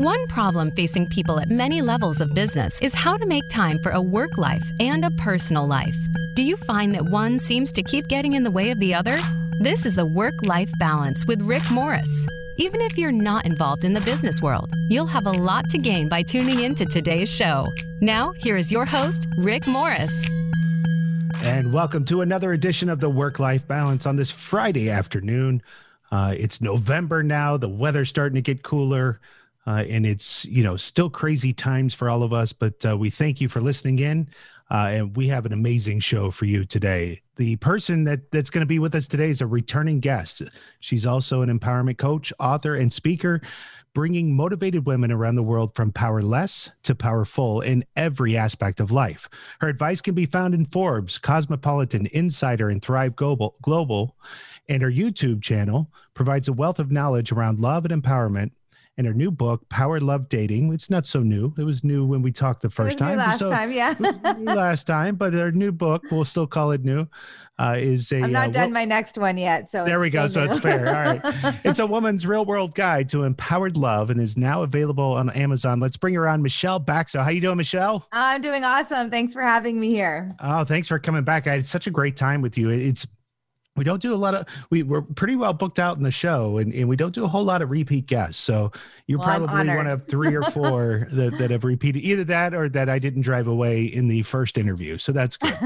One problem facing people at many levels of business is how to make time for a work life and a personal life. Do you find that one seems to keep getting in the way of the other? This is the Work Life Balance with Rick Morris. Even if you're not involved in the business world, you'll have a lot to gain by tuning in to today's show. Now, here is your host, Rick Morris. And welcome to another edition of the Work Life Balance on this Friday afternoon. Uh, it's November now, the weather's starting to get cooler. Uh, and it's you know still crazy times for all of us but uh, we thank you for listening in uh, and we have an amazing show for you today. The person that that's going to be with us today is a returning guest. She's also an empowerment coach author and speaker bringing motivated women around the world from powerless to powerful in every aspect of life. Her advice can be found in forbes cosmopolitan insider and thrive global, global and her youtube channel provides a wealth of knowledge around love and empowerment and her new book, Power Love Dating. It's not so new. It was new when we talked the first time. last so, time, yeah. last time, but her new book, we'll still call it new, uh, is a. I'm not uh, done my next one yet, so there we go. So new. it's fair. All right, it's a woman's real world guide to empowered love, and is now available on Amazon. Let's bring her on, Michelle Baxo. How you doing, Michelle? I'm doing awesome. Thanks for having me here. Oh, thanks for coming back. I had such a great time with you. It's we don't do a lot of we we're pretty well booked out in the show and, and we don't do a whole lot of repeat guests so you're well, probably one of three or four that, that have repeated either that or that i didn't drive away in the first interview so that's good.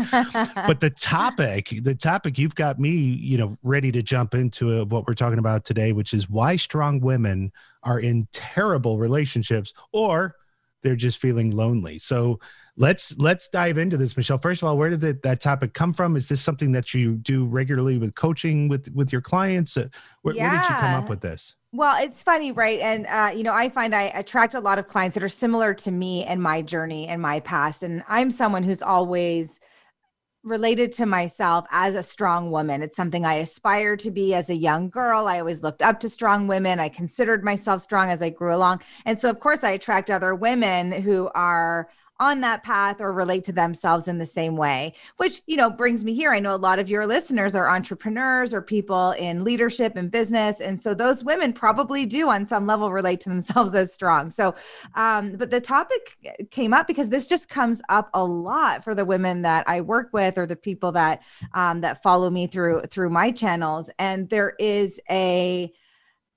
But the topic the topic you've got me you know ready to jump into what we're talking about today which is why strong women are in terrible relationships or they're just feeling lonely. So let's let's dive into this michelle first of all where did the, that topic come from is this something that you do regularly with coaching with with your clients uh, where, yeah. where did you come up with this well, it's funny, right? And uh, you know, I find I attract a lot of clients that are similar to me and my journey and my past. And I'm someone who's always related to myself as a strong woman. It's something I aspired to be as a young girl. I always looked up to strong women. I considered myself strong as I grew along. And so, of course, I attract other women who are on that path or relate to themselves in the same way which you know brings me here. I know a lot of your listeners are entrepreneurs or people in leadership and business and so those women probably do on some level relate to themselves as strong. So um, but the topic came up because this just comes up a lot for the women that i work with or the people that um, that follow me through through my channels and there is a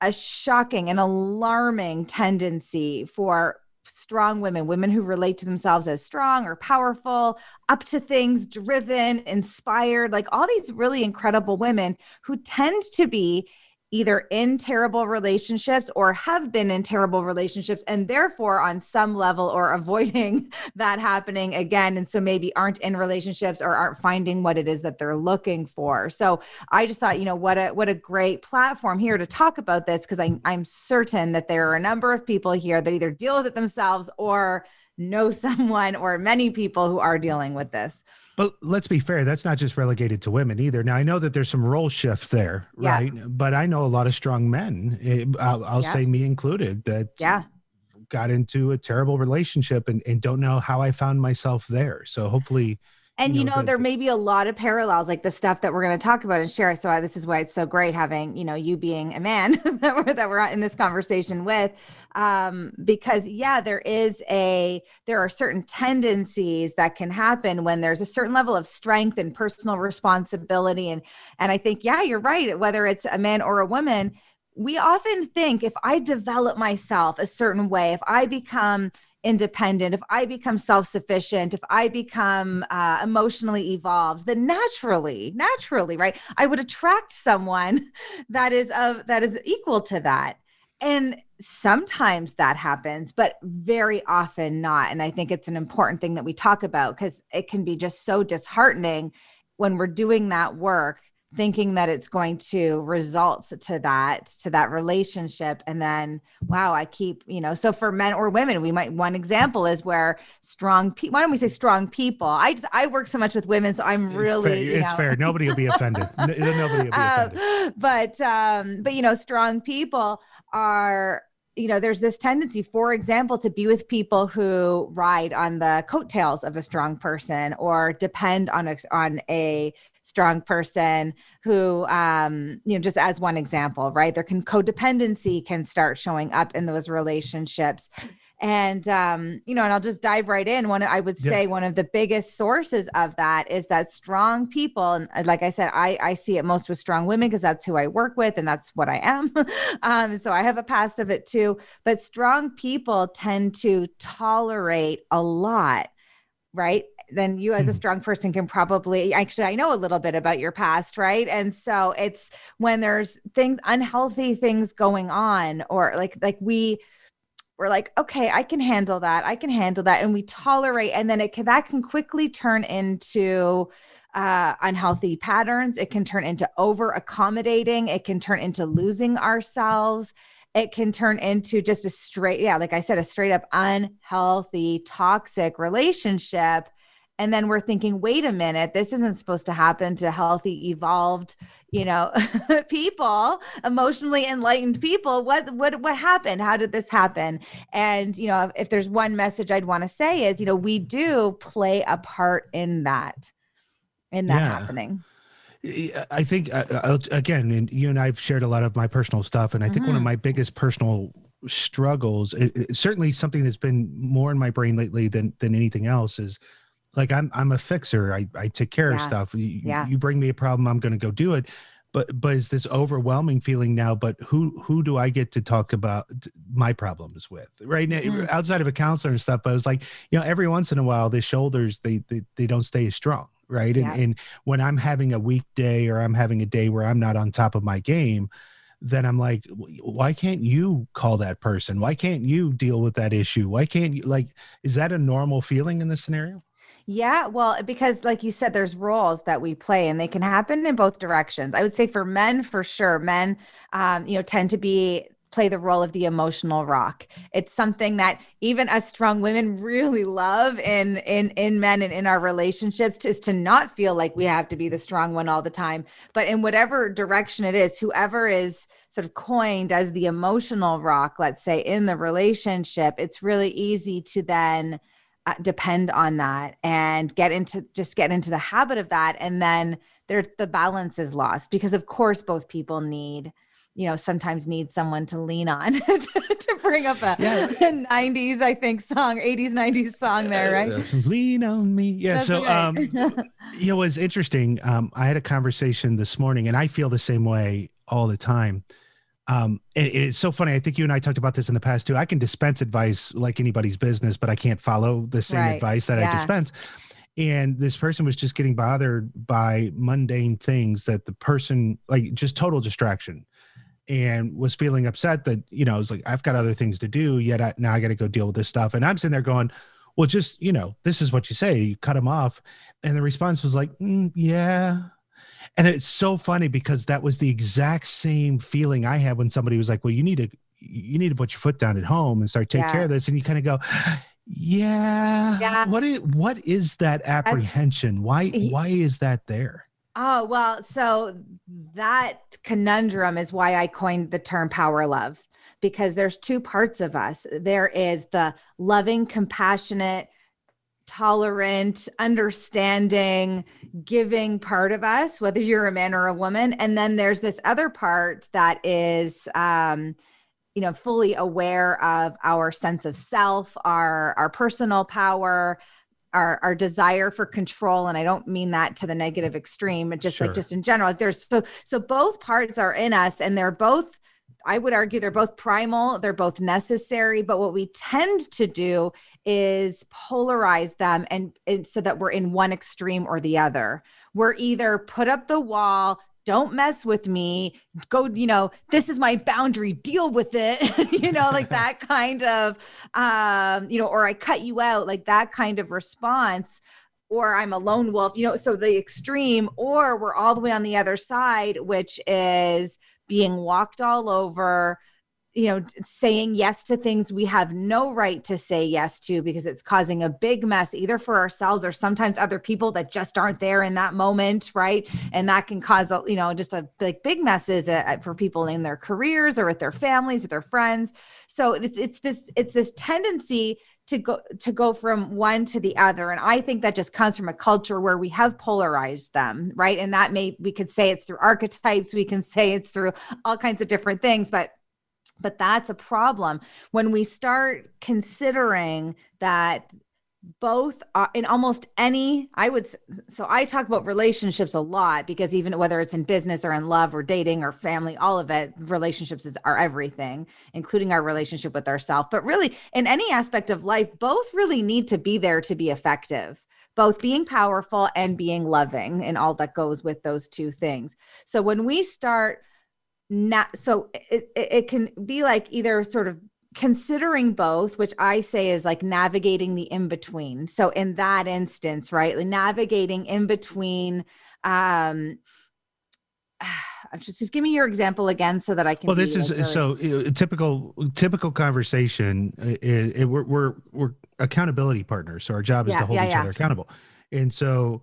a shocking and alarming tendency for strong women, women who relate to themselves as strong or powerful, up to things, driven, inspired, like all these really incredible women who tend to be either in terrible relationships or have been in terrible relationships and therefore on some level or avoiding that happening again. And so maybe aren't in relationships or aren't finding what it is that they're looking for. So i just thought you know what a what a great platform here to talk about this because i'm certain that there are a number of people here that either deal with it themselves or know someone or many people who are dealing with this but let's be fair, that's not just relegated to women either. Now, I know that there's some role shift there, yeah. right? But I know a lot of strong men, eh, I'll, I'll yeah. say me included, that yeah. got into a terrible relationship and, and don't know how I found myself there. So hopefully, and you know, you know there may be a lot of parallels, like the stuff that we're going to talk about and share. So this is why it's so great having you know you being a man that we're that we're in this conversation with, um, because yeah, there is a there are certain tendencies that can happen when there's a certain level of strength and personal responsibility, and and I think yeah, you're right. Whether it's a man or a woman, we often think if I develop myself a certain way, if I become independent, if I become self sufficient, if I become uh, emotionally evolved, then naturally, naturally, right, I would attract someone that is of that is equal to that. And sometimes that happens, but very often not. And I think it's an important thing that we talk about because it can be just so disheartening when we're doing that work thinking that it's going to result to that to that relationship and then wow i keep you know so for men or women we might one example is where strong people why don't we say strong people? I just i work so much with women so i'm really it's fair, it's fair. nobody will be offended. Nobody will be uh, offended. but um but you know strong people are you know there's this tendency for example to be with people who ride on the coattails of a strong person or depend on a on a strong person who um you know just as one example right there can codependency can start showing up in those relationships and um, you know, and I'll just dive right in. One, I would say, yeah. one of the biggest sources of that is that strong people, and uh, like I said, I I see it most with strong women because that's who I work with and that's what I am. um, so I have a past of it too. But strong people tend to tolerate a lot, right? then you as a hmm. strong person can probably actually I know a little bit about your past, right? And so it's when there's things unhealthy things going on or like like we we're like okay i can handle that i can handle that and we tolerate and then it can that can quickly turn into uh, unhealthy patterns it can turn into over accommodating it can turn into losing ourselves it can turn into just a straight yeah like i said a straight up unhealthy toxic relationship. And then we're thinking wait a minute this isn't supposed to happen to healthy evolved you know people emotionally enlightened people. What what what happened? How did this happen? And you know if, there's one message i'd want to say is you know we do play a part in that in that yeah. happening I think uh, uh again, and you and I've shared a lot of my personal stuff, and I think mm-hmm. one of mm-hmm. my biggest personal struggles, it, it, certainly something that's been more in my brain lately than than anything else, is like I'm I'm a fixer. I I take care yeah. of stuff. You, yeah. you bring me a problem, I'm going to go do it. But but is this overwhelming feeling now? But who who do I get to talk about my problems with? Right now, mm-hmm. outside of a counselor and stuff. But I was like, you know, every once in a while, the shoulders they they, they don't stay as strong. Right. Yeah. And, and when I'm having a weekday or I'm having a day where I'm not on top of my game, then I'm like, why can't you call that person? Why can't you deal with that issue? Why can't you like, is that a normal feeling in this scenario? Yeah, well, because like you said, there's roles that we play and they can happen in both directions. I would say for men, for sure, men, um, you know, tend to be play the role of the emotional rock. It's something that even us strong women really love in in in men and in our relationships is to not feel like we have to be the strong one all the time, but in whatever direction it is, whoever is sort of coined as the emotional rock, let's say in the relationship, it's really easy to then uh, depend on that and get into just get into the habit of that and then there the balance is lost because of course both people need you know sometimes need someone to lean on to, to, bring up a, yeah. 90s i think song 80s 90s song there right lean on me yeah That's so right. um you know it's interesting um i had a conversation this morning and i feel the same way all the time um, it, it's so funny. I think you and I talked about this in the past too. I can dispense advice like anybody's business, but I can't follow the same right. advice that yeah. I dispense. And this person was just getting bothered by mundane things that the person, like just total distraction, and was feeling upset that, you know, I was like, I've got other things to do, yet I, now I got to go deal with this stuff. And I'm sitting there going, well, just, you know, this is what you say. You cut him off. And the response was like, mm, yeah, and it's so funny because that was the exact same feeling I had when somebody was like, "Well, you need to you need to put your foot down at home and start take yeah. care of this," and you kind of go. Yeah. yeah. What is what is that apprehension? That's, why why is that there? Oh, well, so that conundrum is why I coined the term power love because there's two parts of us. There is the loving, compassionate, tolerant, understanding, giving part of us, whether you're a man or a woman. And then there's this other part that is, um, you know, fully aware of our sense of self, our our personal power, our our desire for control. And I don't mean that to the negative extreme, but just sure. like just in general. Like there's so so both parts are in us, and they're both I would argue they're both primal, they're both necessary, but what we tend to do is polarize them and, and, so that we're in one extreme or the other. We're either put up the wall, don't mess with me, go, you know, this is my boundary, deal with it, you know, like that kind of um, you know, or I cut you out, like that kind of response or I'm a lone wolf, you know, so the extreme, or we're all the way on the other side, which is being walked all over you know saying yes to things we have no right to say yes to because it's causing a big mess either for ourselves or sometimes other people that just aren't there in that moment right? And that can cause you know just a like big messes uh, for people in their careers or with their families or their friends. So it's it's this it's this tendency to go to go from one to the other. And i think that just comes from a culture where we have polarized them right? And that may we could say it's through archetypes we can say it's through all kinds of different things but but that's a problem. When we start considering that both are in almost any i would so i talk about relationships a lot because even whether it's in business or in love or dating or family all of it relationships is, are everything including our relationship with ourselves but really in any aspect of life both really need to be there to be effective both being powerful and being loving and all that goes with those two things. So when we start not so it, it, can be like either sort of considering both which i say is like navigating the in between so in that instance right navigating in between um just just give me your example again so that I can. Well, this is so typical. Typical conversation. Is, we're, we're we're accountability partners, so our job is yeah, to hold yeah, each yeah. other accountable. And so,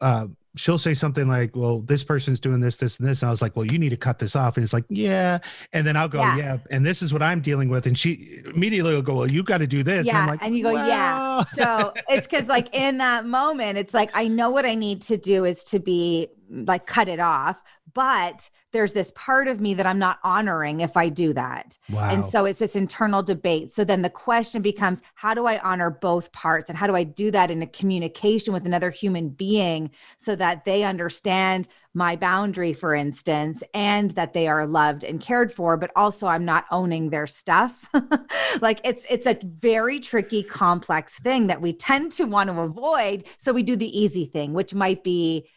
uh, she'll say something like, "Well, this person's doing this, this, and this," and I was like, "Well, you need to cut this off." And it's like, "Yeah," and then I'll go, "Yeah,", yeah and this is what I'm dealing with, and she immediately will go, "Well, you got to do this." Yeah, and, like, and you go, well. "Yeah." So it's because, like, in that moment, it's like I know what I need to do is to be like cut it off, but there's this part of me that I'm not honoring if I do that. Wow. And so it's this internal debate. So then the question becomes how do I honor both parts? And how do I do that in a communication with another human being so that they understand my boundary, for instance, and that they are loved and cared for, but also I'm not owning their stuff. like it's it's a very tricky, complex thing that we tend to want to avoid. So we do the easy thing, which might be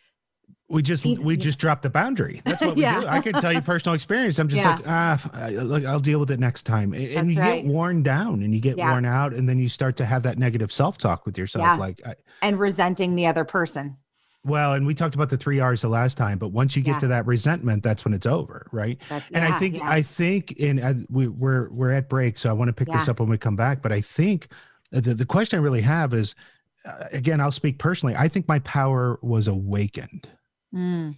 we just we just dropped the boundary. That's what we yeah. do. I can tell you personal experience. I'm just yeah. like ah, look, I'll deal with it next time. And That's you right. get worn down, and you get yeah. worn out, and then you start to have that negative self talk with yourself, like I, and resenting the other person. Well, and we talked about the three R's the last time, but once you get to that resentment, that's when it's over, right? That's, and I think I think in uh, we, we're we're at break, so I want to pick this up when we come back. But I think the the question I really have is, uh, again, I'll speak personally. I think my power was awakened Mm.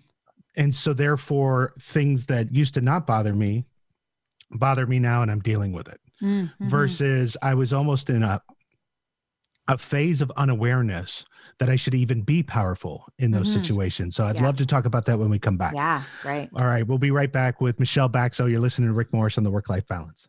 And so, therefore, things that used to not bother me bother me now, and I'm dealing with it. Mm-hmm. Versus, I was almost in a a phase of unawareness that I should even be powerful in those mm-hmm. situations. So I'd yeah. love to talk about that when we come back. Yeah, right. All right, we'll be right back with Michelle Baxo. You're listening to Rick Morris on the Work Life Balance.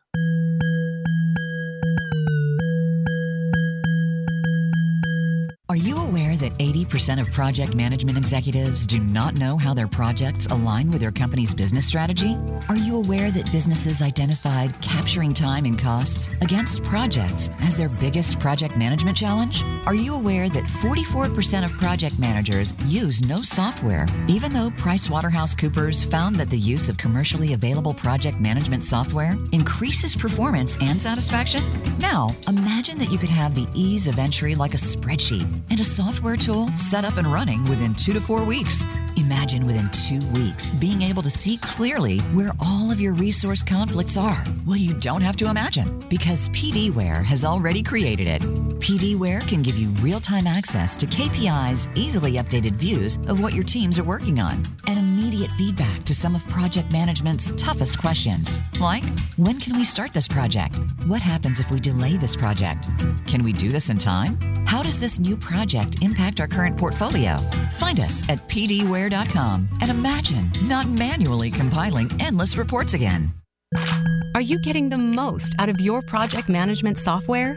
Are you aware that 80% of project management executives do not know how their projects align with their company's business strategy? Are you aware that businesses identified capturing time and costs against projects as their biggest project management challenge? Are you aware that 44% of project managers use no software, even though PricewaterhouseCoopers found that the use of commercially available project management software increases performance and satisfaction? Now, imagine that you could have the ease of entry like a spreadsheet and a software tool set up and running within two to four weeks. Imagine within two weeks being able to see clearly where all of your resource conflicts are. Well, you don't have to imagine because PDWare has already created it. PDWare can give you real time access to KPIs, easily updated views of what your teams are working on, and immediate feedback to some of project management's toughest questions. Like, when can we start this project? What happens if we delay this project? Can we do this in time? Does this new project impact our current portfolio? Find us at pdware.com and imagine not manually compiling endless reports again. Are you getting the most out of your project management software?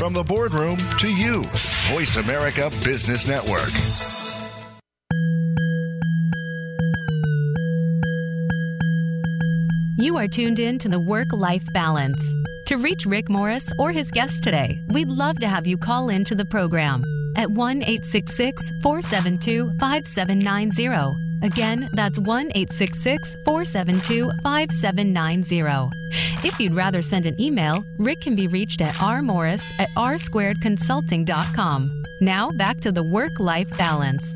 From the boardroom to you, Voice America Business Network. You are tuned in to the Work Life Balance. To reach Rick Morris or his guest today, we'd love to have you call into the program at 1 866 472 5790. Again, that's 1 866 472 5790. If you'd rather send an email, Rick can be reached at rmorris at rsquaredconsulting.com. Now back to the work life balance.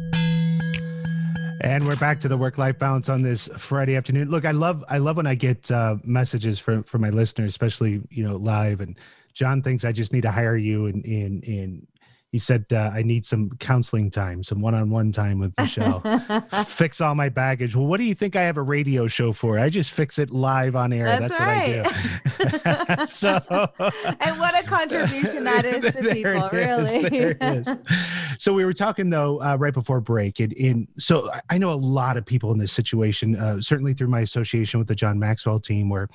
And we're back to the work-life balance on this Friday afternoon. Look, I love I love when I get uh, messages from from my listeners, especially you know live. And John thinks I just need to hire you and and and he said uh, i need some counseling time some one-on-one time with michelle. Fix all my baggage. Well what do you think i have a radio show for? I just fix it live on air. That's, that's right. what i do. So and what a contribution that is to people really. So we were talking though uh, right before break and in so i know a lot of people in this situation uh, certainly through my association with the john maxwell team where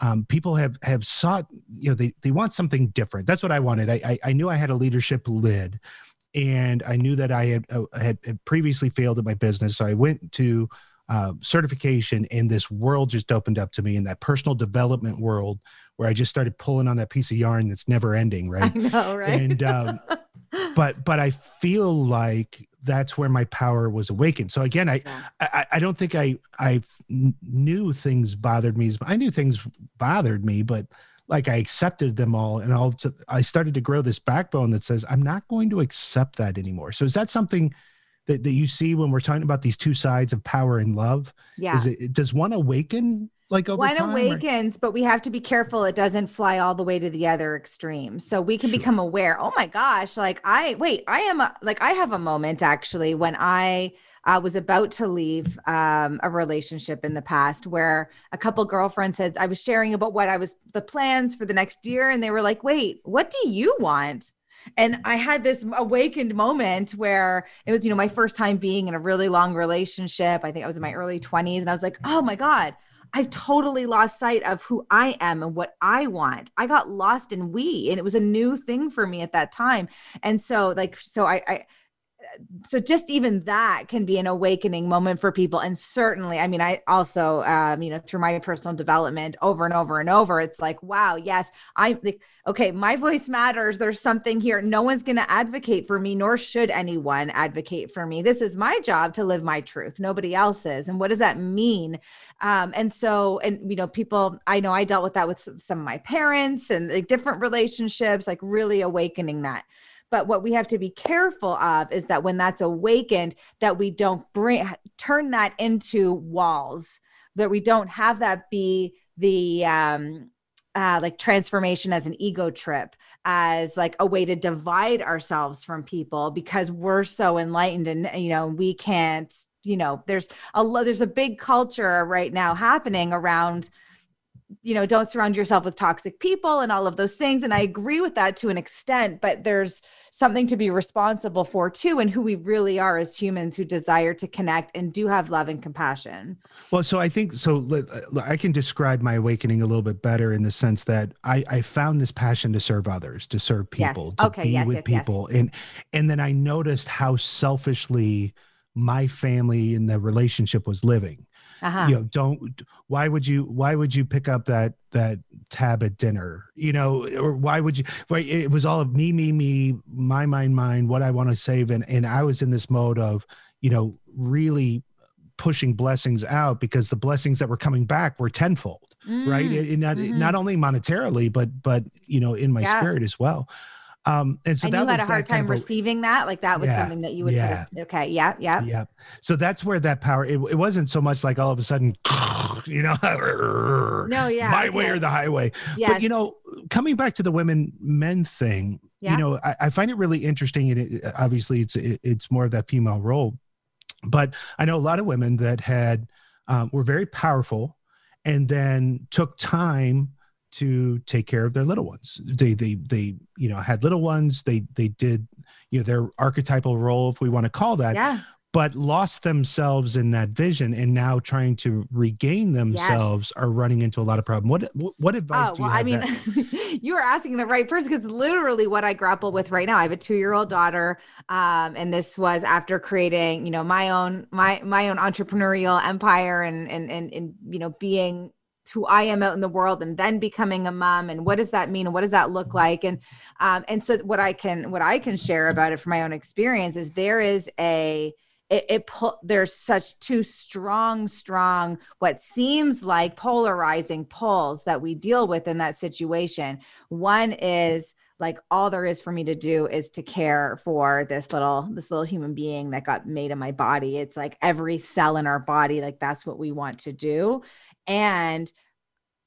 um, people have have sought you know they, they want something different. That's what i wanted. I, I, I knew i had a leadership lid and i knew that i had, uh, had, previously failed at my business. So i went to uh, certification and this world just opened up to me in that personal development world where i just started pulling on that piece of yarn that's never ending right I know, right and um, but but i feel like that's where my power was awakened. So again, I, yeah. I, I don't think I, I knew things bothered me. I knew things bothered me, but like I accepted them all. And all to, I started to grow this backbone that says, I'm not going to accept that anymore. So is that something that, that you see when we're talking about these two sides of power and love? Yeah. Is it, does one awaken like over one time, awakens or? but we have to be careful it doesn't fly all the way to the other extreme so we can sure. become aware oh my gosh like i wait i am a, like i have a moment actually when i uh, was about to leave um, a relationship in the past where a couple girlfriends said i was sharing about what i was the plans for the next year and they were like wait what do you want and I had this awakened moment where it was, you know, my first time being in a really long relationship. I think I was in my early 20s and I was like, oh my God, I've totally lost sight of who I am and what I want. I got lost in we, and it was a new thing for me at that time. And so, like, so I, I so just even that can be an awakening moment for people. And certainly i mean i also um, you know through my personal development over and over and over it's like wow yes i'm like okay my voice matters. There's something here. No one's going to advocate for me nor should anyone advocate for me. This is my job to live my truth. Nobody else's. And what does that mean? Um, and so and you know people i know i dealt with that with some of my parents and like, different relationships like really awakening that but what we have to be careful of is that when that's awakened, that we don't bring turn that into walls, that we don't have that be the um uh, like transformation as an ego trip, as like a way to divide ourselves from people because we're so enlightened and you know we can't. You know, there's a there's a big culture right now happening around you know don't surround yourself with toxic people and all of those things. And i agree with that to an extent but there's something to be responsible for too and who we really are as humans who desire to connect and do have love and compassion. Well so i think so uh, i can describe my awakening a little bit better in the sense that i i found this passion to serve others to serve people yes. to okay, be yes, with yes, people. And and then i noticed how selfishly my family and the relationship was living uh-huh. you know don't why would you why would you pick up that that tab at dinner you know or why would you right it was all of me me me my mind mine what i want to save and and i was in this mode of you know really pushing blessings out because the blessings that were coming back were tenfold mm. right it, it not, mm-hmm. not only monetarily but but you know in my yeah. spirit as well um, and so and that you had a hard time receiving that. Like that was yeah, something that you would. Yeah. A, okay. Yeah. Yeah. Yeah. So that's where that power. It, it wasn't so much like all of a sudden, you know. no. Yeah. My okay. way or the highway. Yes. But you know, coming back to the women men thing, yeah. you know, I, I find it really interesting, and it, obviously it's it, it's more of that female role, but I know a lot of women that had um, were very powerful, and then took time to take care of their little ones. They they they you know had little ones. They they did you know their archetypal role, if we want to call that. Yeah. But lost themselves in that vision, and now trying to regain themselves yes. are running into a lot of problem. What what, what advice oh, do you well, have? I mean, you are asking the right person because literally what I grapple with right now. I have a two year old daughter, um, and this was after creating, you know, my own my my own entrepreneurial empire and and and and you know being who I am out in the world and then becoming a mom and what does that mean and what does that look mm-hmm. like? And um and so what I can what I can share about it from my own experience is there is a it, it pull there's such two strong strong what seems like polarizing pulls that we deal with in that situation. One is like all there is for me to do is to care for this little this little human being that got made in my body. It's like every cell in our body like that's what we want to do and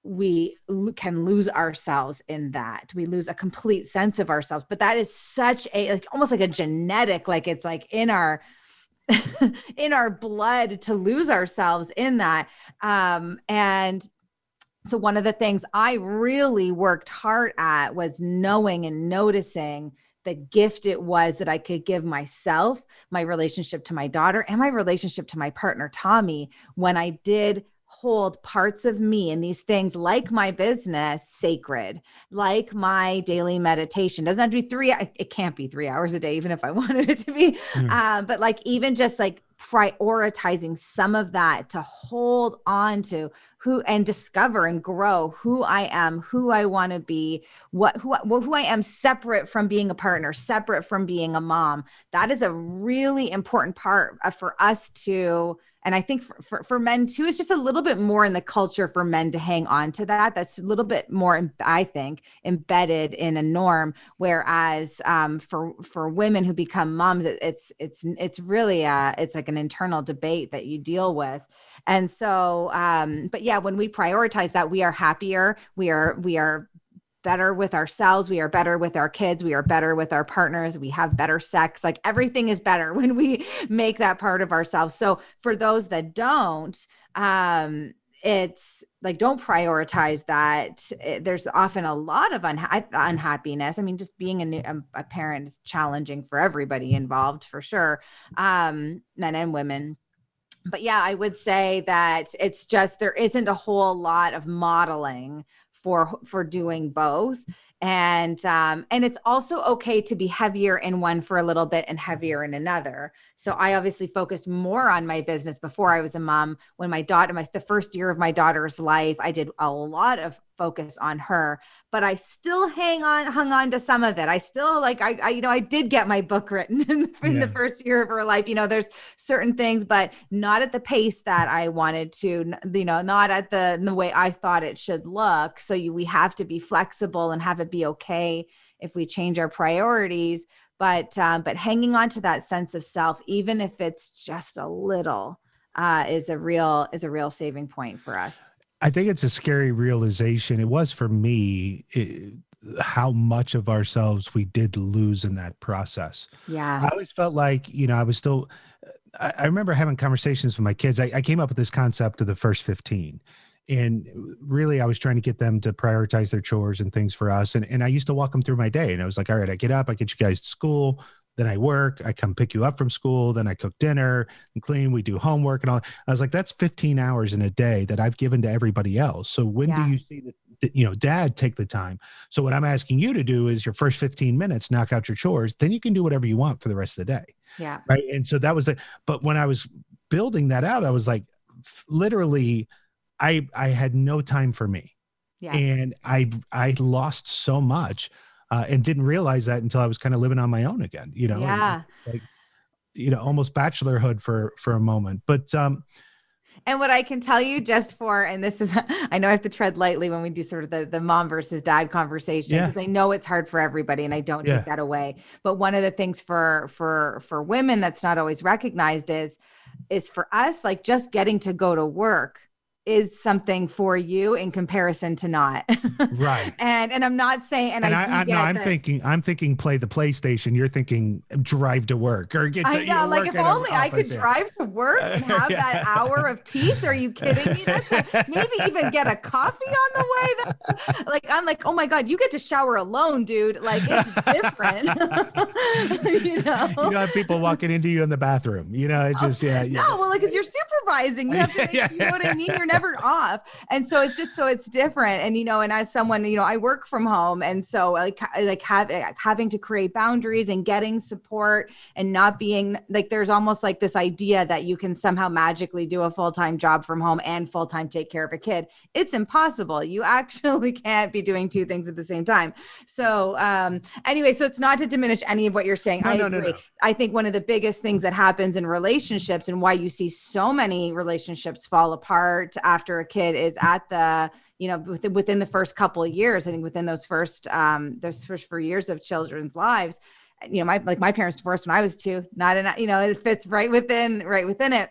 we can lose ourselves in that. We lose a complete sense of ourselves but that is such a like almost like a genetic like it's like in our in our blood to lose ourselves in that. Um and so one of the things i really worked hard at was knowing and noticing the gift it was that I could give myself, my relationship to my daughter, and my relationship to my partner, Tommy, when I did hold parts of me and these things like my business sacred, like my daily meditation. Doesn't have to be three, it can't be three hours a day, even if I wanted it to be. Mm. Um, but like even just like prioritizing some of that to hold on to who and discover and grow who I am, who I want to be, what who who I am separate from being a partner, separate from being a mom. That is a really important part uh, for us to and i think for, for, for, men too it's just a little bit more in the culture for men to hang on to that. That's a little bit more i think embedded in a norm. Whereas um, for for women who become moms it, it's it's it's really a, it's like an internal debate that you deal with. And so um but yeah when we prioritize that we are happier. We are we are better with ourselves we are better with our kids we are better with our partners we have better sex like everything is better when we make that part of ourselves. So for those that don't um it's like don't prioritize that. It, there's often a lot of unha- unhappiness. I mean just being a, new, a, a parent is challenging for everybody involved for sure um men and women. But yeah i would say that it's just there isn't a whole lot of modeling for for doing both. And um and it's also okay to be heavier in one for a little bit and heavier in another. So i obviously focused more on my business before i was a mom. When my daughter my the first year of my daughter's life i did a lot of focus on her but i still hang on hung on to some of it. I still like i, I you know i did get my book written in, the, in yeah. the first year of her life. You know there's certain things but not at the pace that i wanted to you know not at the the way i thought it should look. So you, we have to be flexible and have it be okay if we change our priorities but um, but hanging on to that sense of self even if it's just a little uh, is a real is a real saving point for us I think it's a scary realization. It was for me it, how much of ourselves we did lose in that process. Yeah. I always felt like, you know, I was still, uh, I, I remember having conversations with my kids. I, I came up with this concept of the first 15 and really i was trying to get them to prioritize their chores and things for us and, and i used to walk them through my day and i was like all right i get up i get you guys to school then I work, I come pick you up from school, then I cook dinner and clean, we do homework and all. I was like, that's 15 hours in a day that I've given to everybody else. So when yeah. do you see that, you know, dad take the time? So what I'm asking you to do is your first 15 minutes, knock out your chores, then you can do whatever you want for the rest of the day. Yeah. Right. And so that was it. But when I was building that out, I was like, literally, I, I had no time for me. Yeah. And I, I lost so much uh, and didn't realize that until I was kind of living on my own again. You know, yeah, like you know, almost bachelorhood for for a moment. But um, and what I can tell you just for, and this is, I know I have to tread lightly when we do sort of the, the mom versus dad conversation because yeah. I know it's hard for everybody and I don't yeah. take that away. But one of the things for, for, for women that's not always recognized is, is for us, like just getting to go to work is something for you in comparison to not. right. And and I'm not saying and, and I, I, no, I'm that, thinking I'm thinking play the PlayStation. You're thinking drive to work or get to I know, like if only I could drive to work and have yeah. that hour of peace. Are you kidding me? That's a, maybe even get a coffee on the way. That's like I'm like, oh my God, you get to shower alone, dude. Like it's different. you know. You have people walking into you in the bathroom. You know, it's oh, just yeah, yeah. No, well, like because you're supervising. You have to make, yeah. you know what I mean? You're never off. And so it's just so it's different. And you know, and as someone, you know, I work from home, and so like like have, having to create boundaries and getting support and not being like there's almost like this idea that you can somehow magically do a full time job from home and full time take care of a kid. It's impossible. You actually can't be doing two things at the same time. So um anyway, so it's not to diminish any of what you're saying. No, I no, agree. no, no. I think one of the biggest things that happens in relationships and why you see so many relationships fall apart after a kid is at the you know within, the first couple of years i think within those first um those first four years of children's lives you know my like my parents divorced when i was two not in you know it fits right within right within it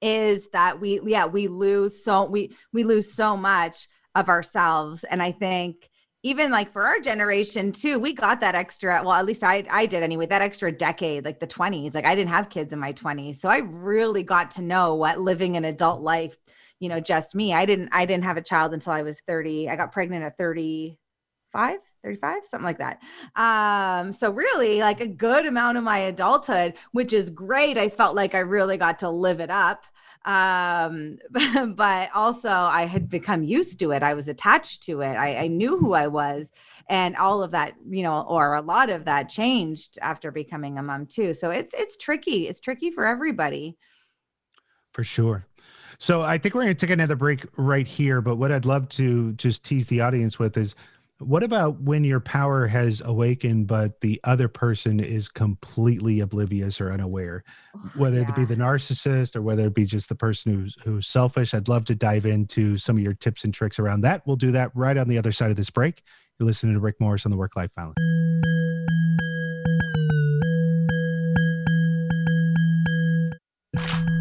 is that we yeah we lose so we we lose so much of ourselves. And i think even like for our generation too we got that extra well at least i i did anyway that extra decade like the 20s like i didn't have kids in my 20s so i really got to know what living an adult life you know just me. I didn't i didn't have a child until i was 30 i got pregnant at 35 35 something like that. Um so really like a good amount of my adulthood which is great. I felt like i really got to live it up. Um but also i had become used to it. I was attached to it. I, I knew who i was. And all of that you know or a lot of that changed after becoming a mom too. So it's it's tricky. It's tricky for everybody. For sure. So I think we're going to take another break right here. But what I'd love to just tease the audience with is what about when your power has awakened, but the other person is completely oblivious or unaware, oh, whether it be the narcissist or whether it be just the person who's who's selfish? I'd love to dive into some of your tips and tricks around that. We'll do that right on the other side of this break. You're listening to Rick Morris on the Work Life Balance.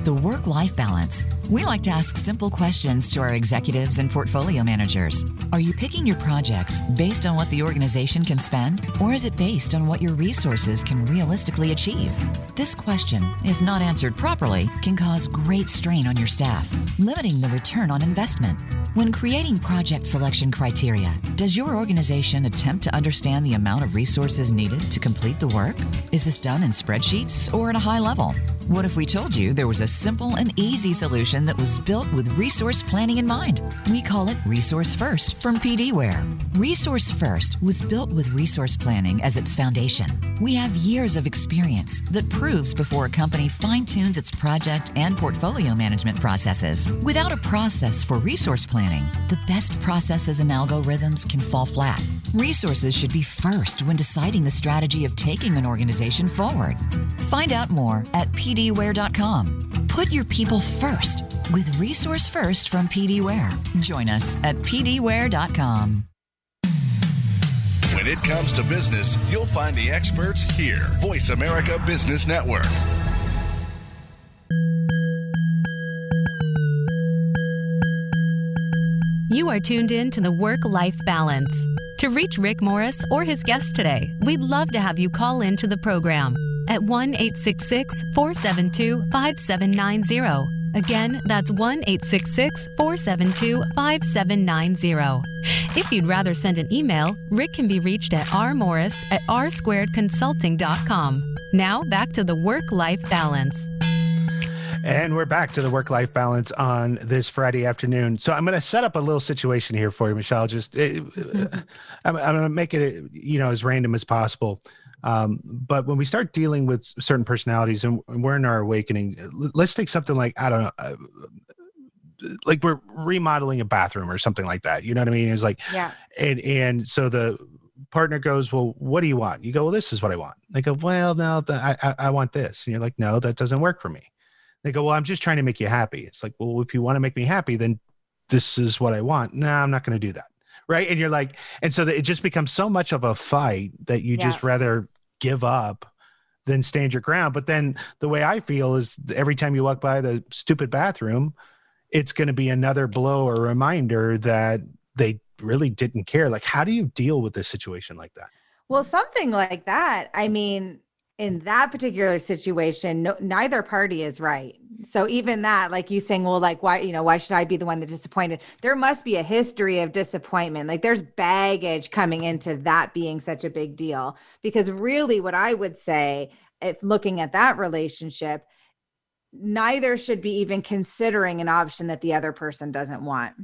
At the Work Life Balance, we like to ask simple questions to our executives and portfolio managers. Are you picking your projects based on what the organization can spend, or is it based on what your resources can realistically achieve? This question, if not answered properly, can cause great strain on your staff, limiting the return on investment. When creating project selection criteria, does your organization attempt to understand the amount of resources needed to complete the work? Is this done in spreadsheets or at a high level? What if we told you there was a simple and easy solution that was built with resource planning in mind? We call it Resource First from PDWare. Resource First was built with resource planning as its foundation. We have years of experience that proves before a company fine tunes its project and portfolio management processes. Without a process for resource planning, the best processes and algorithms can fall flat. Resources should be first when deciding the strategy of taking an organization forward. Find out more at pdware.com. Put your people first with Resource First from PDWare. Join us at pdware.com. When it comes to business, you'll find the experts here. Voice America Business Network. You are tuned in to the Work Life Balance. To reach Rick Morris or his guest today, we'd love to have you call in to the program at 1 866 472 5790. Again, that's 1 866 472 5790. If you'd rather send an email, Rick can be reached at rmorris at rsquaredconsulting.com. Now back to the Work Life Balance. And we're back to the work life balance on this Friday afternoon. So I'm going to set up a little situation here for you, Michelle. Just uh, I'm, I'm going to make it, you know, as random as possible. Um, but when we start dealing with certain personalities and we're in our awakening, let's take something like I don't know, uh, like we're remodeling a bathroom or something like that. You know what I mean? It's like, yeah and and so the partner goes, well, what do you want? You go, well, this is what I want. They go, well, no, the, I, I I want this, and you're like, no, that doesn't work for me. They go, well, I'm just trying to make you happy. It's like, well, if you want to make me happy, then this is what I want. No, I'm not going to do that. Right. And you're like, and so that it just becomes so much of a fight that you just rather give up than stand your ground. But then the way I feel is every time you walk by the stupid bathroom, it's going to be another blow or reminder that they really didn't care. Like, how do you deal with a situation like that? Well, something like that. I mean, in that particular situation, no, neither party is right. So even that, like you saying, well, like why, you know, why should I be the one that disappointed? There must be a history of disappointment. Like there's baggage coming into that being such a big deal. Because really, what I would say, if looking at that relationship, neither should be even considering an option that the other person doesn't want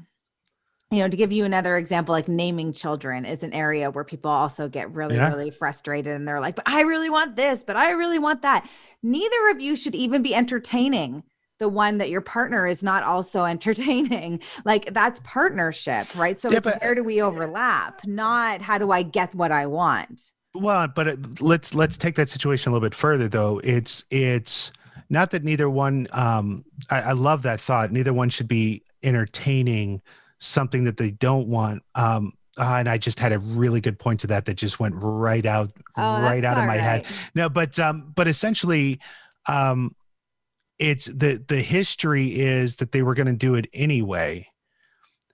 you know to give you another example like naming children is an area where people also get really yeah. really frustrated and they're like but i really want this but i really want that. Neither of you should even be entertaining the one that your partner is not also entertaining. Like that's partnership right? So yeah, it's but, where do we overlap not how do i get what i want? Well but it, let's let's take that situation a little bit further though. It's it's not that neither one um I, I love that thought. Neither one should be entertaining something that they don't want. Um, uh, and I just had a really good point to that that just went right out, oh, right out of my right. head. No, but um, but essentially, um, it's the the history is that they were going to do it anyway,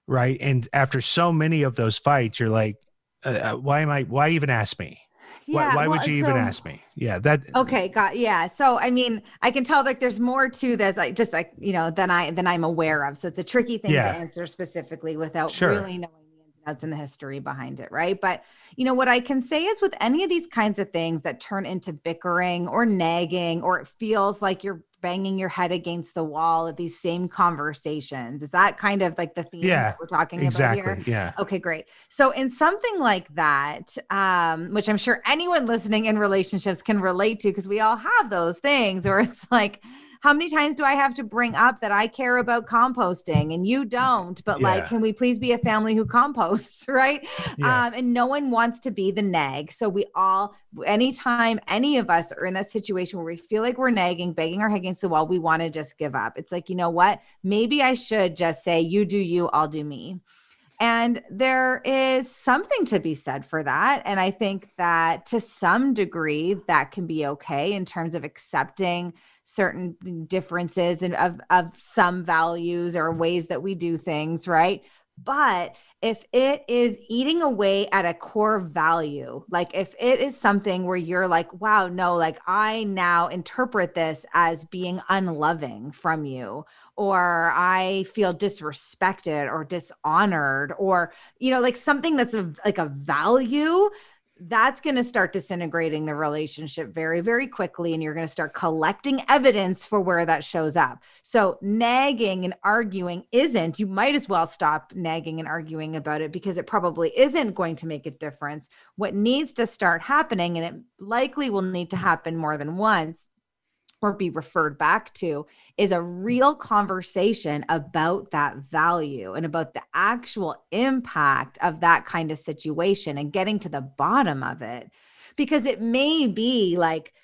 right? And after so many of those fights, you're like, uh, uh why am I? Why even ask me? Yeah, why, why well, would you so, even ask me? Yeah, that okay, got yeah. So I mean, I can tell like there's more to this, like just like you know, than I than I'm aware of. So it's a tricky thing yeah. to answer specifically without sure. really knowing the ins and outs and the history behind it, right? But you know what I can say is with any of these kinds of things that turn into bickering or nagging, or it feels like you're banging your head against the wall at these same conversations. Is that kind of like the theme yeah, we're talking exactly, about here? Yeah. Okay, great. So in something like that, um, which I'm sure anyone listening in relationships can relate to, because we all have those things, or it's like, how many times do I have to bring up that I care about composting and you don't? But yeah. like, can we please be a family who composts, right? Yeah. Um, and no one wants to be the nag. So we all, anytime any of us are in that situation where we feel like we're nagging, begging our head against the wall, we want to just give up. It's like, you know what? Maybe I should just say, you do you, I'll do me. And there is something to be said for that. And I think that to some degree, that can be okay in terms of accepting certain differences and of, of some values or mm-hmm. ways that we do things, right? But if it is eating away at a core value, like if it is something where you're like, wow, no, like I now interpret this as being unloving from you, or I feel disrespected or dishonored, or, you know, like something that's a, like a value, that's going to start disintegrating the relationship very, very quickly. And you're going to start collecting evidence for where that shows up. So, nagging and arguing isn't, you might as well stop nagging and arguing about it because it probably isn't going to make a difference. What needs to start happening, and it likely will need to happen more than once, or be referred back to is a hmm. real conversation about that value and about the actual impact of that kind of situation and getting to the bottom of it. Because it may be like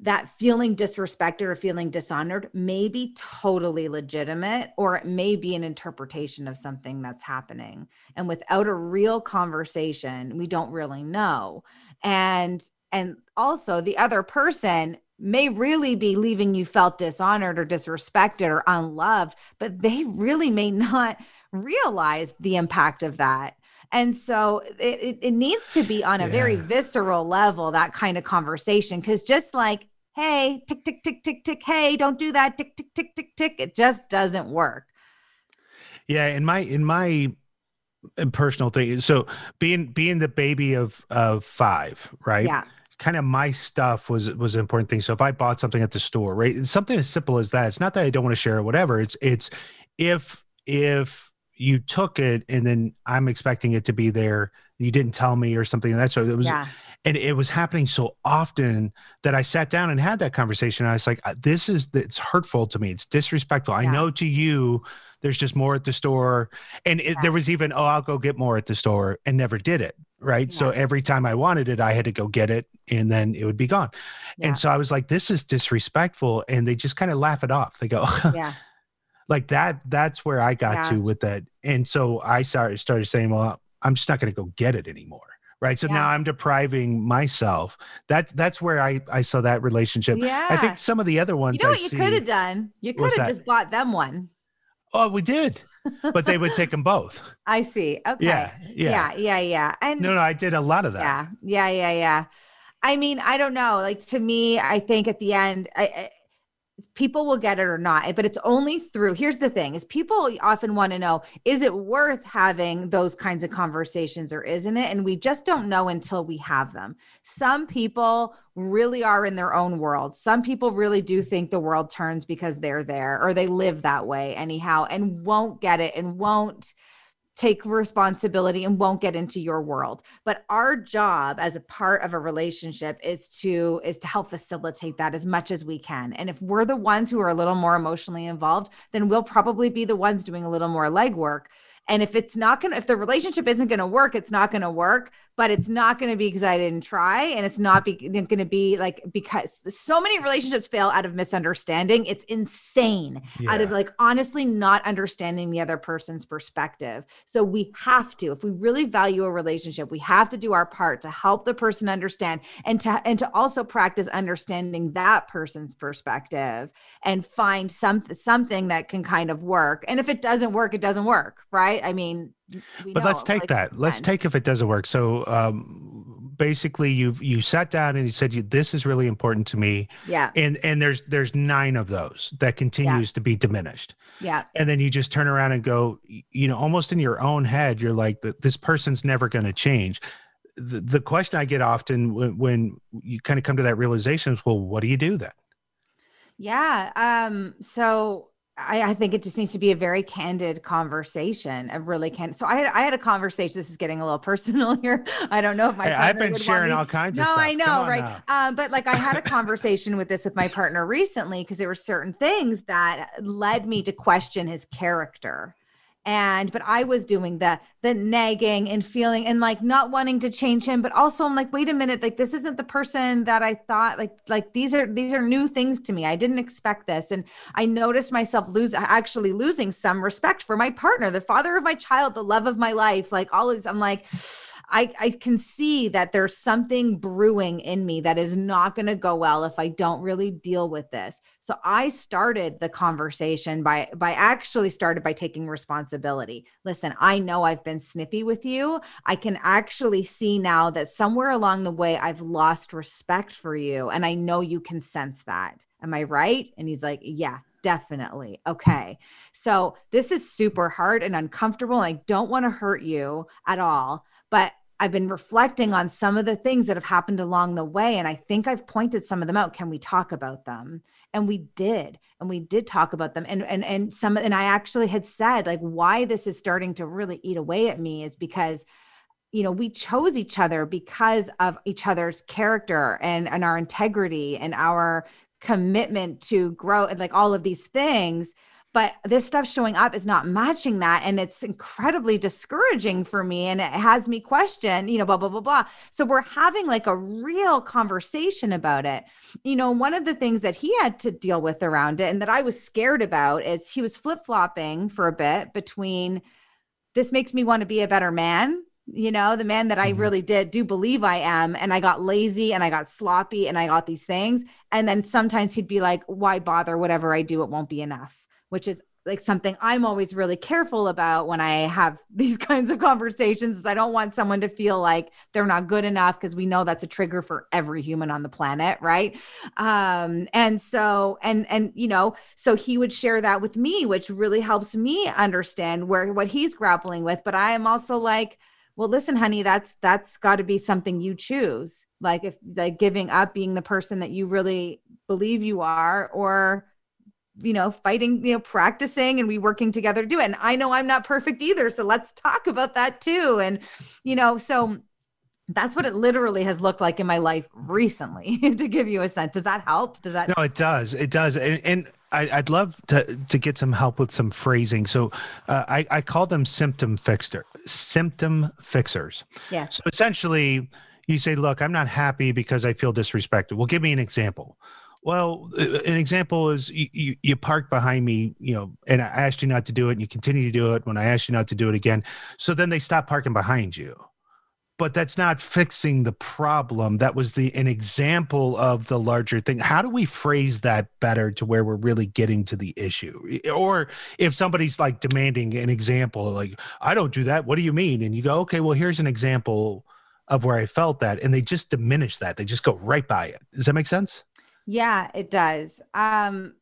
that feeling disrespected or feeling dishonored may be totally legitimate, or it may be an interpretation of something that's happening. And without a real conversation, we don't really know. And and also the other person may really be leaving you felt dishonored or disrespected or unloved, but they really may not realize the impact of that. And so it, it needs to be on a yeah. very visceral level, that kind of conversation. Cause just like, hey, tick, tick, tick, tick, tick, hey, don't do that, tick, tick, tick, tick, tick, it just doesn't work. Yeah. In my, in my, uh, personal thing so being being the baby of of five right yeah kind of my stuff was was an important thing. So if I bought something at the store, right, it's something as simple as that. It's not that I don't want to share or whatever. It's it's if if you took it and then I'm expecting it to be there, you didn't tell me or something like that. So it was. Yeah. And it was happening so often that I sat down and had that conversation. I was like, uh, "This is it's hurtful to me. It's disrespectful. Yeah. I know to you, there's just more at the store, and it, yeah. there was even, oh, I'll go get more at the store, and never did it right? Yeah. So every time I wanted it, I had to go get it and then it would be gone. Yeah. And so I was like, this is disrespectful. And they just kind of laugh it off. They go, yeah. like that, that's where I got yeah. to with that. And so I started, started saying, well, I'm just not going to go get it anymore. right so Yeah. now i'm depriving myself that that's where i i saw that relationship yeah i think some of the other ones You know I what you could have done? You could have just bought them one. Oh we did but they would take them both I see. Okay. yeah yeah Yeah. Yeah. Yeah. And no no i did a lot of that yeah. Yeah. Yeah. Yeah. I mean, I don't know. Like to me, I think at the end, I, I people will get it or not but it's only through here's the thing is people often want to know is it worth having those kinds of conversations or isn't it? And we just don't know until we have them. Some people really are in their own world. Some people really do think the world turns because they're there or they live that way anyhow and won't get it and won't take responsibility and won't get into your world. But our job as a part of a relationship is to is to help facilitate that as much as we can. And if we're the ones who are a little more emotionally involved then we'll probably be the ones doing a little more legwork. And if it's not going to if the relationship isn't going to work it's not going to work but it's not going to be because i didn't try and it's not be, going to be like because so many relationships fail out of misunderstanding it's insane out of like honestly not understanding the other person's perspective. So we have to, if we really value a relationship, we have to do our part to help the person understand and to and to also practice understanding that person's perspective and find some something that can kind of work. And if it doesn't work, it doesn't work, right? I mean, but let's take like, that. Let's take if it doesn't work. So um basically you've you sat down and you said you, this is really important to me. Yeah, and and there's there's nine of those that continues to be diminished. Yeah, and then you just turn around and go you know almost in your own head you're like "Th- this person's never going to change. The, the question i get often when, when you kind of come to that realization is well what do you do then? Yeah. Um, so I, I think it just needs to be a very candid conversation, a really candid. So I had, I had a conversation. This is getting a little personal here. I don't know if my Hey, i've partner been sharing all kinds no, of stuff No, I know, right? Um, but like I had a conversation with this with my partner recently because there were certain things that led me to question his character. And but I was doing the the nagging and feeling and like not wanting to change him, but also I'm like, wait a minute, like this isn't the person that I thought like like these are these are new things to me. I didn't expect this. And I noticed myself lose actually losing some respect for my partner, the father of my child, the love of my life, like all this. I'm like, I, I can see that there's something brewing in me that is not going to go well if I don't really deal with this. So I started the conversation by by actually started by taking responsibility. Listen, I know I've been snippy with you. I can actually see now that somewhere along the way I've lost respect for you and I know you can sense that. Am I right? And he's like, "Yeah, definitely. Okay. So this is super hard and uncomfortable. And I don't want to hurt you at all. But I've been reflecting on some of the things that have happened along the way. And I think I've pointed some of them out. Can we talk about them? And we did. And we did talk about them. And and and some and I actually had said like why this is starting to really eat away at me is because you know we chose each other because of each other's character and and our integrity and our commitment to grow and like all of these things but this stuff showing up is not matching that and it's incredibly discouraging for me and it has me question you know blah blah blah blah. So we're having like a real conversation about it. You know one of the things that he had to deal with around it and that i was scared about is he was flip-flopping for a bit between this makes me want to be a better man you know the man that i Mhm. really did do believe i am and i got lazy and i got sloppy and i got these things and then sometimes he'd be like why bother? Whatever i do it won't be enough which is like something i'm always really careful about when i have these kinds of conversations is i don't want someone to feel like they're not good enough because we know that's a trigger for every human on the planet right? Um and so and and you know so he would share that with me which really helps me understand where what he's grappling with. But i am also like well listen honey that's that's got to be something you choose. Like if like giving up being the person that you really believe you are or you know fighting you know practicing and we working together to do it and i know i'm not perfect either so let's talk about that too and you know so that's what it literally has looked like in my life recently to give you a sense does that help does that No, it does. It does. And, and I, I'd love to to get some help with some phrasing. So uh, I, I call them symptom fixer, symptom fixers. yes So essentially, you say, "Look, I'm not happy because I feel disrespected." Well, give me an example. Well, an example is you, you, you parked behind me, you know, and I asked you not to do it, and you continue to do it when I asked you not to do it again. So then they stop parking behind you. but that's not fixing the problem. That was the an example of the larger thing. How do we phrase that better to where we're really getting to the issue? Or if somebody's like demanding an example, like, I don't do that. What do you mean? And you go, okay, well, here's an example of where I felt that. And they just diminish that. They just go right by it. Does that make sense? Yeah, it does. Um,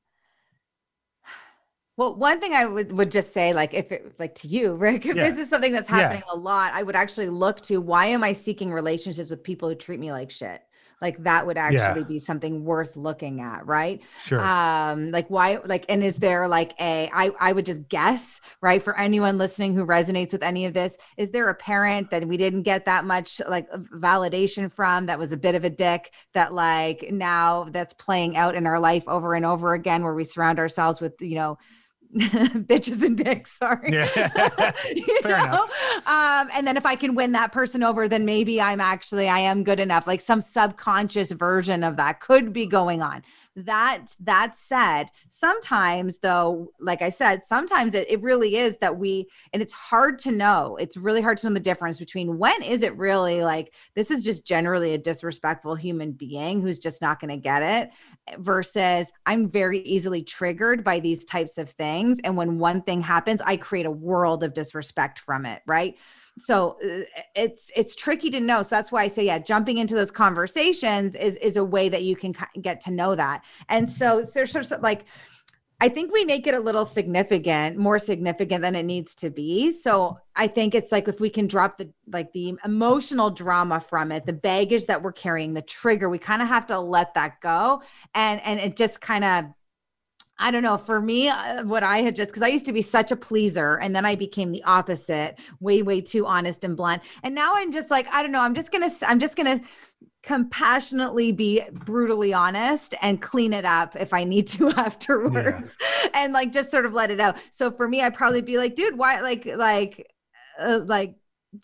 well, one thing I would, would just say, like, if it, like to you, Rick, if yeah. this is something that's happening yeah. a lot, I would actually look to why am I seeking relationships with people who treat me like shit? Like that would actually yeah. be something worth looking at, right? Sure. Um, like why, like, and is there like a, I, I would just guess, right? For anyone listening who resonates with any of this, is there a parent that we didn't get that much like validation from that was a bit of a dick that like now that's playing out in our life over and over again, where we surround ourselves with, you know, bitches and dicks. Sorry. Yeah. Fair enough. Um, and then if I can win that person over, then maybe I'm actually I am good enough. Like some subconscious version of that could be going on that that said sometimes though like i said sometimes it, it really is that we and it's hard to know. It's really hard to know the difference between when is it really like this is just generally a disrespectful human being who's just not going to get it versus i'm very easily triggered by these types of things. And when one thing happens i create a world of disrespect from it right so uh, it's it's tricky to know. So that's why i say yeah jumping into those conversations is is a way that you can get to know that. And so there's sort of like I think we make it a little significant, more significant than it needs to be. So I think it's like if we can drop the like the emotional drama from it, the baggage that we're carrying, the trigger, we kind of have to let that go. And and it just kind of I don't know. For me, uh, what I had just because I used to be such a pleaser, and then I became the opposite, way, way too honest and blunt. And now I'm just like, I don't know. I'm just gonna, I'm just gonna compassionately be brutally honest and clean it up if I need to afterwards, yeah. and like just sort of let it out. So for me, I'd probably be like, dude, why, like, like, uh, like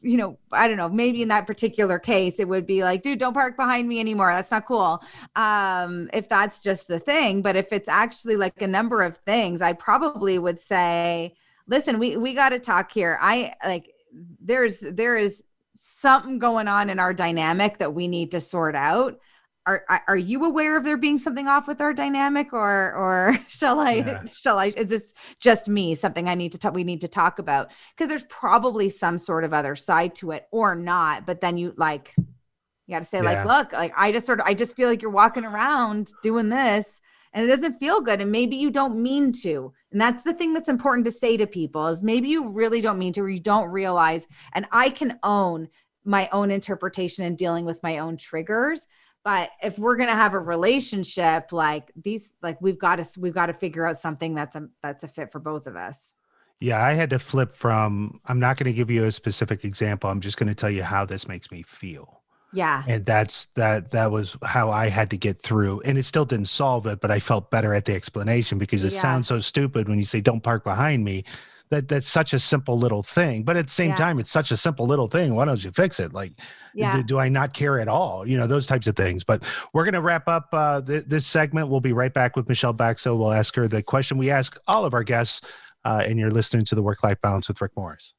you know, I don't know, maybe in that particular case, it would be like, dude, don't park behind me anymore. That's not cool. Um, if that's just the thing. But if it's actually like a number of things, I probably would say, listen, we we got to talk here. I like there's there is something going on in our dynamic that we need to sort out are are you aware of there being something off with our dynamic or or shall i yeah. shall i is this just me something i need to talk we need to talk about because there's probably some sort of other side to it or not but then you like you got to say yeah. like look like i just sort of i just feel like you're walking around doing this and it doesn't feel good and maybe you don't mean to and that's the thing that's important to say to people is maybe you really don't mean to or you don't realize and i can own my own interpretation and dealing with my own triggers but if we're going to have a relationship like these like we've got to we've got to figure out something that's a that's a fit for both of us. Yeah i had to flip from i'm not going to give you a specific example i'm just going to tell you how this makes me feel. Yeah. And that's that that was how i had to get through and it still didn't solve it but i felt better at the explanation because it yeah. sounds so stupid when you say don't park behind me that that's such a simple little thing but at the same yeah. time it's such a simple little thing why don't you fix it like yeah. do, do, i not care at all you know those types of things but we're going to wrap up uh, th- this segment we'll be right back with michelle baxo we'll ask her the question we ask all of our guests uh, and you're listening to the work life balance with rick morris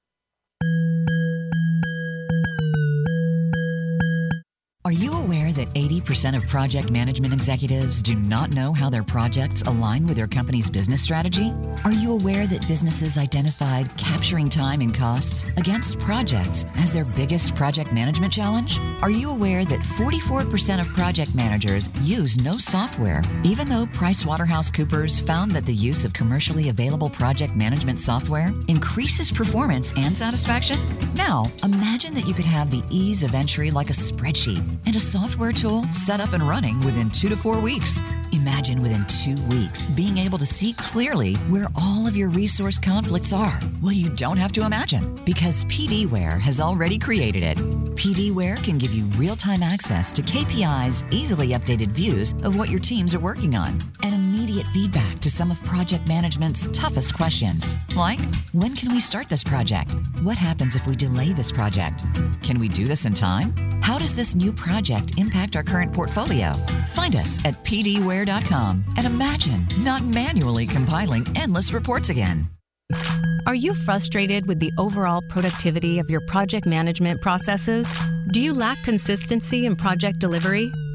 Are you aware that 80% of project management executives do not know how their projects align with their company's business strategy? Are you aware that businesses identified capturing time and costs against projects as their biggest project management challenge? Are you aware that 44% of project managers use no software, even though PricewaterhouseCoopers found that the use of commercially available project management software increases performance and satisfaction? Now, imagine that you could have the ease of entry like a spreadsheet and a software tool set up and running within two to four weeks. Imagine within two weeks being able to see clearly where all of your resource conflicts are. Well, you don't have to imagine because PDWare has already created it. PDWare can give you real time access to KPIs, easily updated views of what your teams are working on, and immediate feedback to some of project management's toughest questions. Like, when can we start this project? What happens if we delay this project? Can we do this in time? How does this new project impact our current portfolio? Find us at pdware.com and imagine not manually compiling endless reports again. Are you frustrated with the overall productivity of your project management processes? Do you lack consistency in project delivery?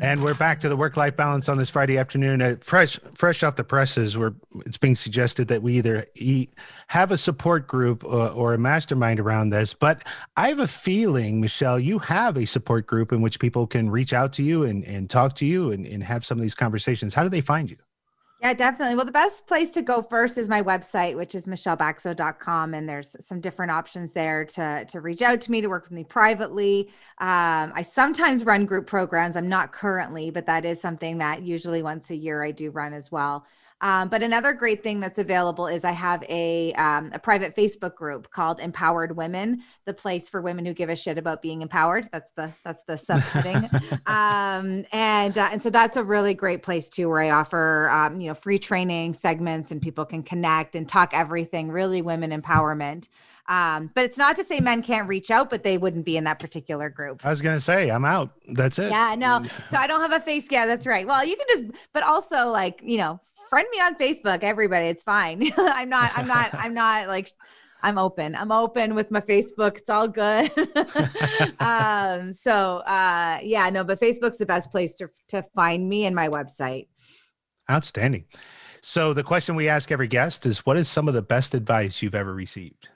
And we're back to the work-life balance on this Friday afternoon. Uh, fresh, fresh off the presses, where it's being suggested that we either eat, have a support group or, uh, or, a mastermind around this. But I have a feeling, Michelle, you have a support group in which people can reach out to you and, and talk to you and, and have some of these conversations. How do they find you? Yeah, definitely. Well, the best place to go first is my website, which is michellebaxo.com. And there's some different options there to, to reach out to me, to work with me privately. Um, I sometimes run group programs. I'm not currently, but that is something that usually once a year I do run as well. Um, but another great thing that's available is I have a um, a private Facebook group called Empowered Women, the place for women who give a shit about being empowered. That's the that's the subheading, um, and uh, and so that's a really great place too, where I offer um, you know free training segments and people can connect and talk everything really women empowerment. Um, but it's not to say men can't reach out, but they wouldn't be in that particular group. I was gonna say I'm out. That's it. Yeah, no. So I don't have a face. Yeah, that's right. Well, you can just, but also like you know, friend me on Facebook, everybody. It's fine. I'm not, I'm not, I'm not like, I'm open. I'm open with my Facebook. It's all good. um, so uh, yeah, no, but Facebook's the best place to to find me and my website. Outstanding. So the question we ask every guest is what is some of the best advice you've ever received?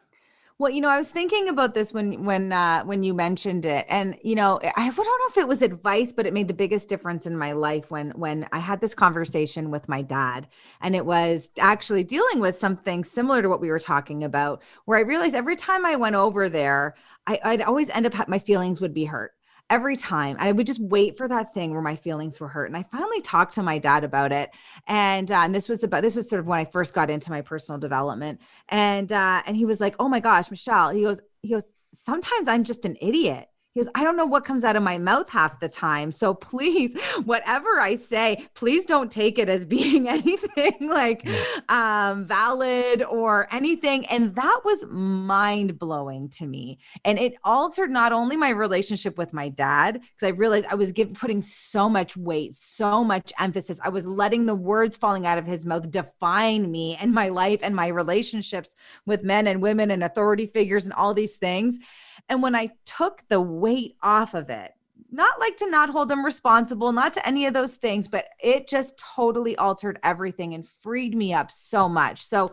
Well, you know, I was thinking about this when when uh, when you mentioned it, and you know, I don't know if it was advice, but it made the biggest difference in my life when when I had this conversation with my dad, and it was actually dealing with something similar to what we were talking about, where I realized every time I went over there, I, I'd always end up my feelings would be hurt every time. I would just wait for that thing where my feelings were hurt. And I finally talked to my dad about it. And, uh, and this was about, this was sort of when I first got into my personal development. And, uh, and he was like, Oh my gosh, Michelle, he goes, he goes, sometimes I'm just an idiot. He goes, I don't know what comes out of my mouth half the time. So please, whatever I say, please don't take it as being anything like um, valid or anything. And that was mind blowing to me. And it altered not only my relationship with my dad, because I realized I was give, putting so much weight, so much emphasis. I was letting the words falling out of his mouth define me and my life and my relationships with men and women and authority figures and all these things. And when I took the weight off of it, not like to not hold them responsible, not to any of those things, but it just totally altered everything and freed me up so much. So,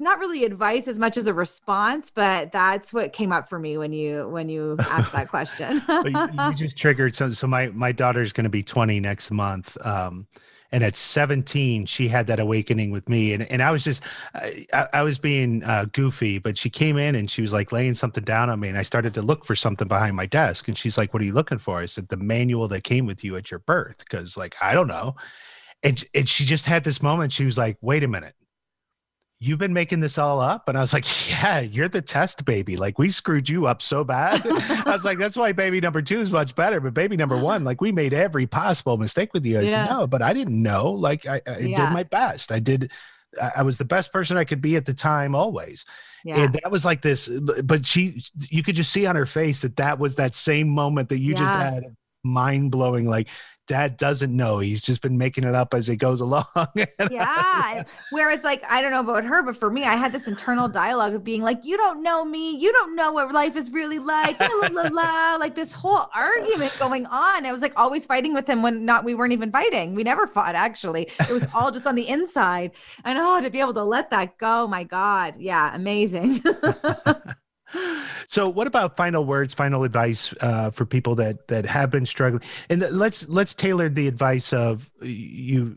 not really advice as much as a response, but that's what came up for me when you when you asked that question. you, you, just triggered so so my my daughter's going to be 20 next month. Um, and at 17 she had that awakening with me. And, and i was just i, I was being uh, goofy but she came in and she was like laying something down on me and i started to look for something behind my desk. And she's like what are you looking for? I said the manual that came with you at your birth. Because like i don't know. And, and she just had this moment. She was like wait a minute you've been making this all up and i was like yeah you're the test baby like we screwed you up so bad i was like that's why baby number two is much better but baby number one like we made every possible mistake with you i yeah. said no but i didn't know like i, I yeah. did my best i did i was the best person i could be at the time always yeah. and that was like this but she you could just see on her face that that was that same moment that you just had mind blowing. Like dad doesn't know. He's just been making it up as it goes along. yeah. Whereas, like, I don't know about her, but for me, I had this internal dialogue of being like, you don't know me. You don't know what life is really like. La, la, la. Like this whole argument going on. I was like always fighting with him when not, we weren't even fighting. We never fought, actually. It was all just on the inside. And oh, to be able to let that go, my God. Yeah. Amazing. so what about final words final advice uh, for people that that have been struggling? And let's let's tailor the advice of you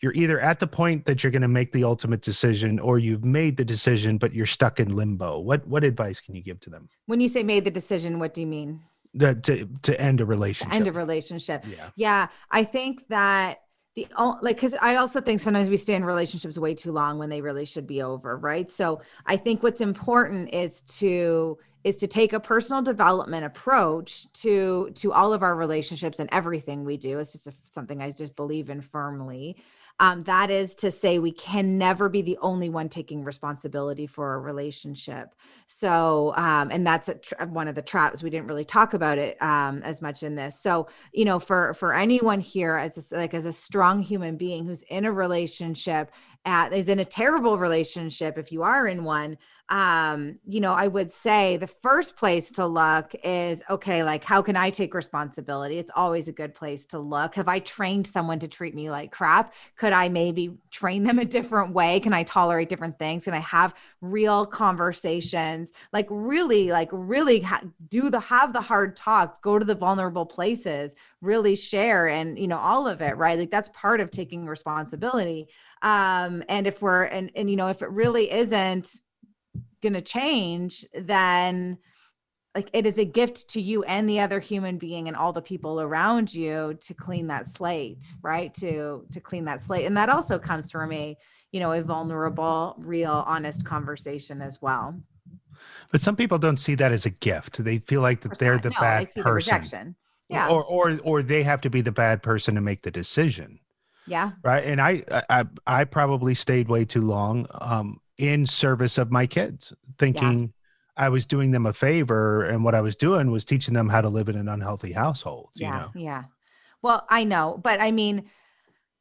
you're either at the point that you're going to make the ultimate decision or you've made the decision but you're stuck in limbo. What what advice can you give to them? When you say made the decision what do you mean? The, to to end a relationship. End a relationship. Yeah. Yeah i think that the like because i also think sometimes we stay in relationships way too long when they really should be over right? So i think what's important is to is to take a personal development approach to to all of our relationships and everything we do. It's just a, something i just believe in firmly um, that is to say we can never be the only one taking responsibility for a relationship. So um, and that's tra- one of the traps we didn't really talk about it um, as much in this. So you know for for anyone here as a, like as a strong human being who's in a relationship at is in a terrible relationship if you are in one um, you know, I would say the first place to look is okay, like how can I take responsibility? It's always a good place to look. Have I trained someone to treat me like crap? Could I maybe train them a different way? Can I tolerate different things? Can I have real conversations? Like really, like really ha- do the have the hard talks, go to the vulnerable places, really share and you know all of it, right? Like that's part of taking responsibility. Um, and if we're and and you know if it really isn't going to change, then like it is a gift to you and the other human being and all the people around you to clean that slate, right? To to clean that slate. And that also comes from a, you know, a vulnerable, real, honest conversation as well. But some people don't see that as a gift. They feel like that they're the no, bad person. The rejection. Yeah. Or or or they have to be the bad person to make the decision. Yeah. Right. And I I I probably stayed way too long. Um in service of my kids, thinking yeah. I was doing them a favor. And what I was doing was teaching them how to live in an unhealthy household. Yeah. You know? Yeah. Well, I know, but I mean,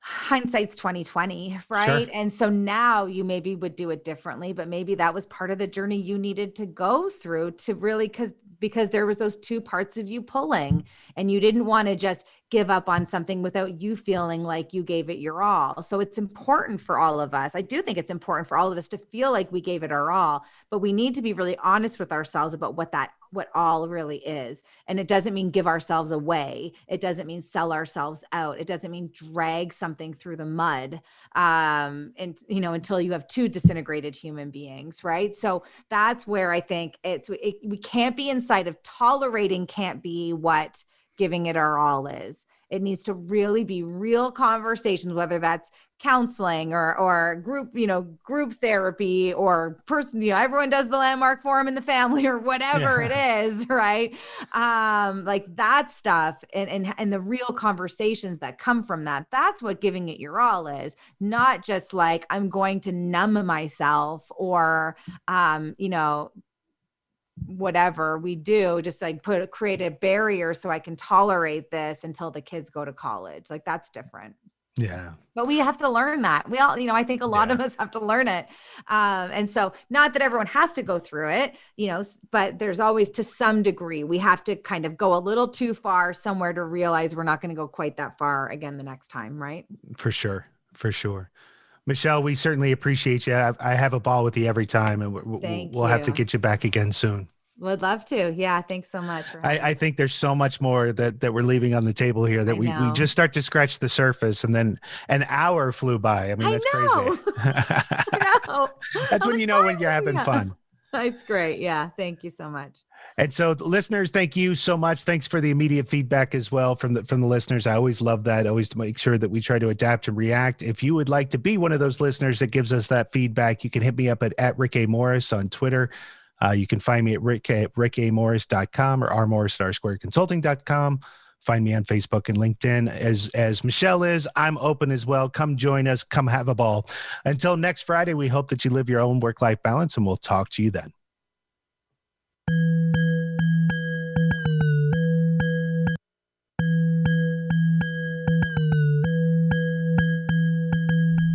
hindsight's 2020 right sure. and so now you maybe would do it differently but maybe that was part of the journey you needed to go through to really because because there was those two parts of you pulling and you didn't want to just give up on something without you feeling like you gave it your all. So it's important for all of us. I do think it's important for all of us to feel like we gave it our all, but we need to be really honest with ourselves about what that what all really is. And it doesn't mean give ourselves away. It doesn't mean sell ourselves out. It doesn't mean drag something through the mud. Um and you know until you have two disintegrated human beings, right? So that's where I think it's it, we can't be inside of tolerating can't be what giving it our all is. It needs to really be real conversations, whether that's counseling or or group, you know, group therapy or person, you know, everyone does the landmark forum in the family or whatever yeah. it is, right? Um, like that stuff and, and and the real conversations that come from that. That's what giving it your all is, not just like I'm going to numb myself or um, you know, whatever we do just like put create a barrier so i can tolerate this until the kids go to college like that's different yeah. But we have to learn that. We all you know i think a lot yeah. of us have to learn it. Um, and so not that everyone has to go through it you know but there's always to some degree we have to kind of go a little too far somewhere to realize we're not going to go quite that far again the next time right? For sure. For sure. Michelle, we certainly appreciate you. I, I have a ball with you every time, and we'll, we'll have to get you back again soon. Would love to. Yeah. Thanks so much. I, I, think there's so much more that, that we're leaving on the table here that we, we just start to scratch the surface and then an hour flew by. I mean, that's I crazy. I know. that's I'm when like, you know when you're having fun. It's great. Yeah. Thank you so much. And so, listeners, thank you so much. Thanks for the immediate feedback as well from the from the listeners. I always love that. Always to make sure that we try to adapt and react. If you would like to be one of those listeners that gives us that feedback, you can hit me up at, at Rick A. Morris on Twitter. Uh, you can find me at rick at rickamorris.com or rmorris at rsquaredconsulting.com. Find me on Facebook and LinkedIn. As as Michelle is, I'm open as well. Come join us. Come have a ball. Until next Friday, we hope that you live your own work life balance, and we'll talk to you then.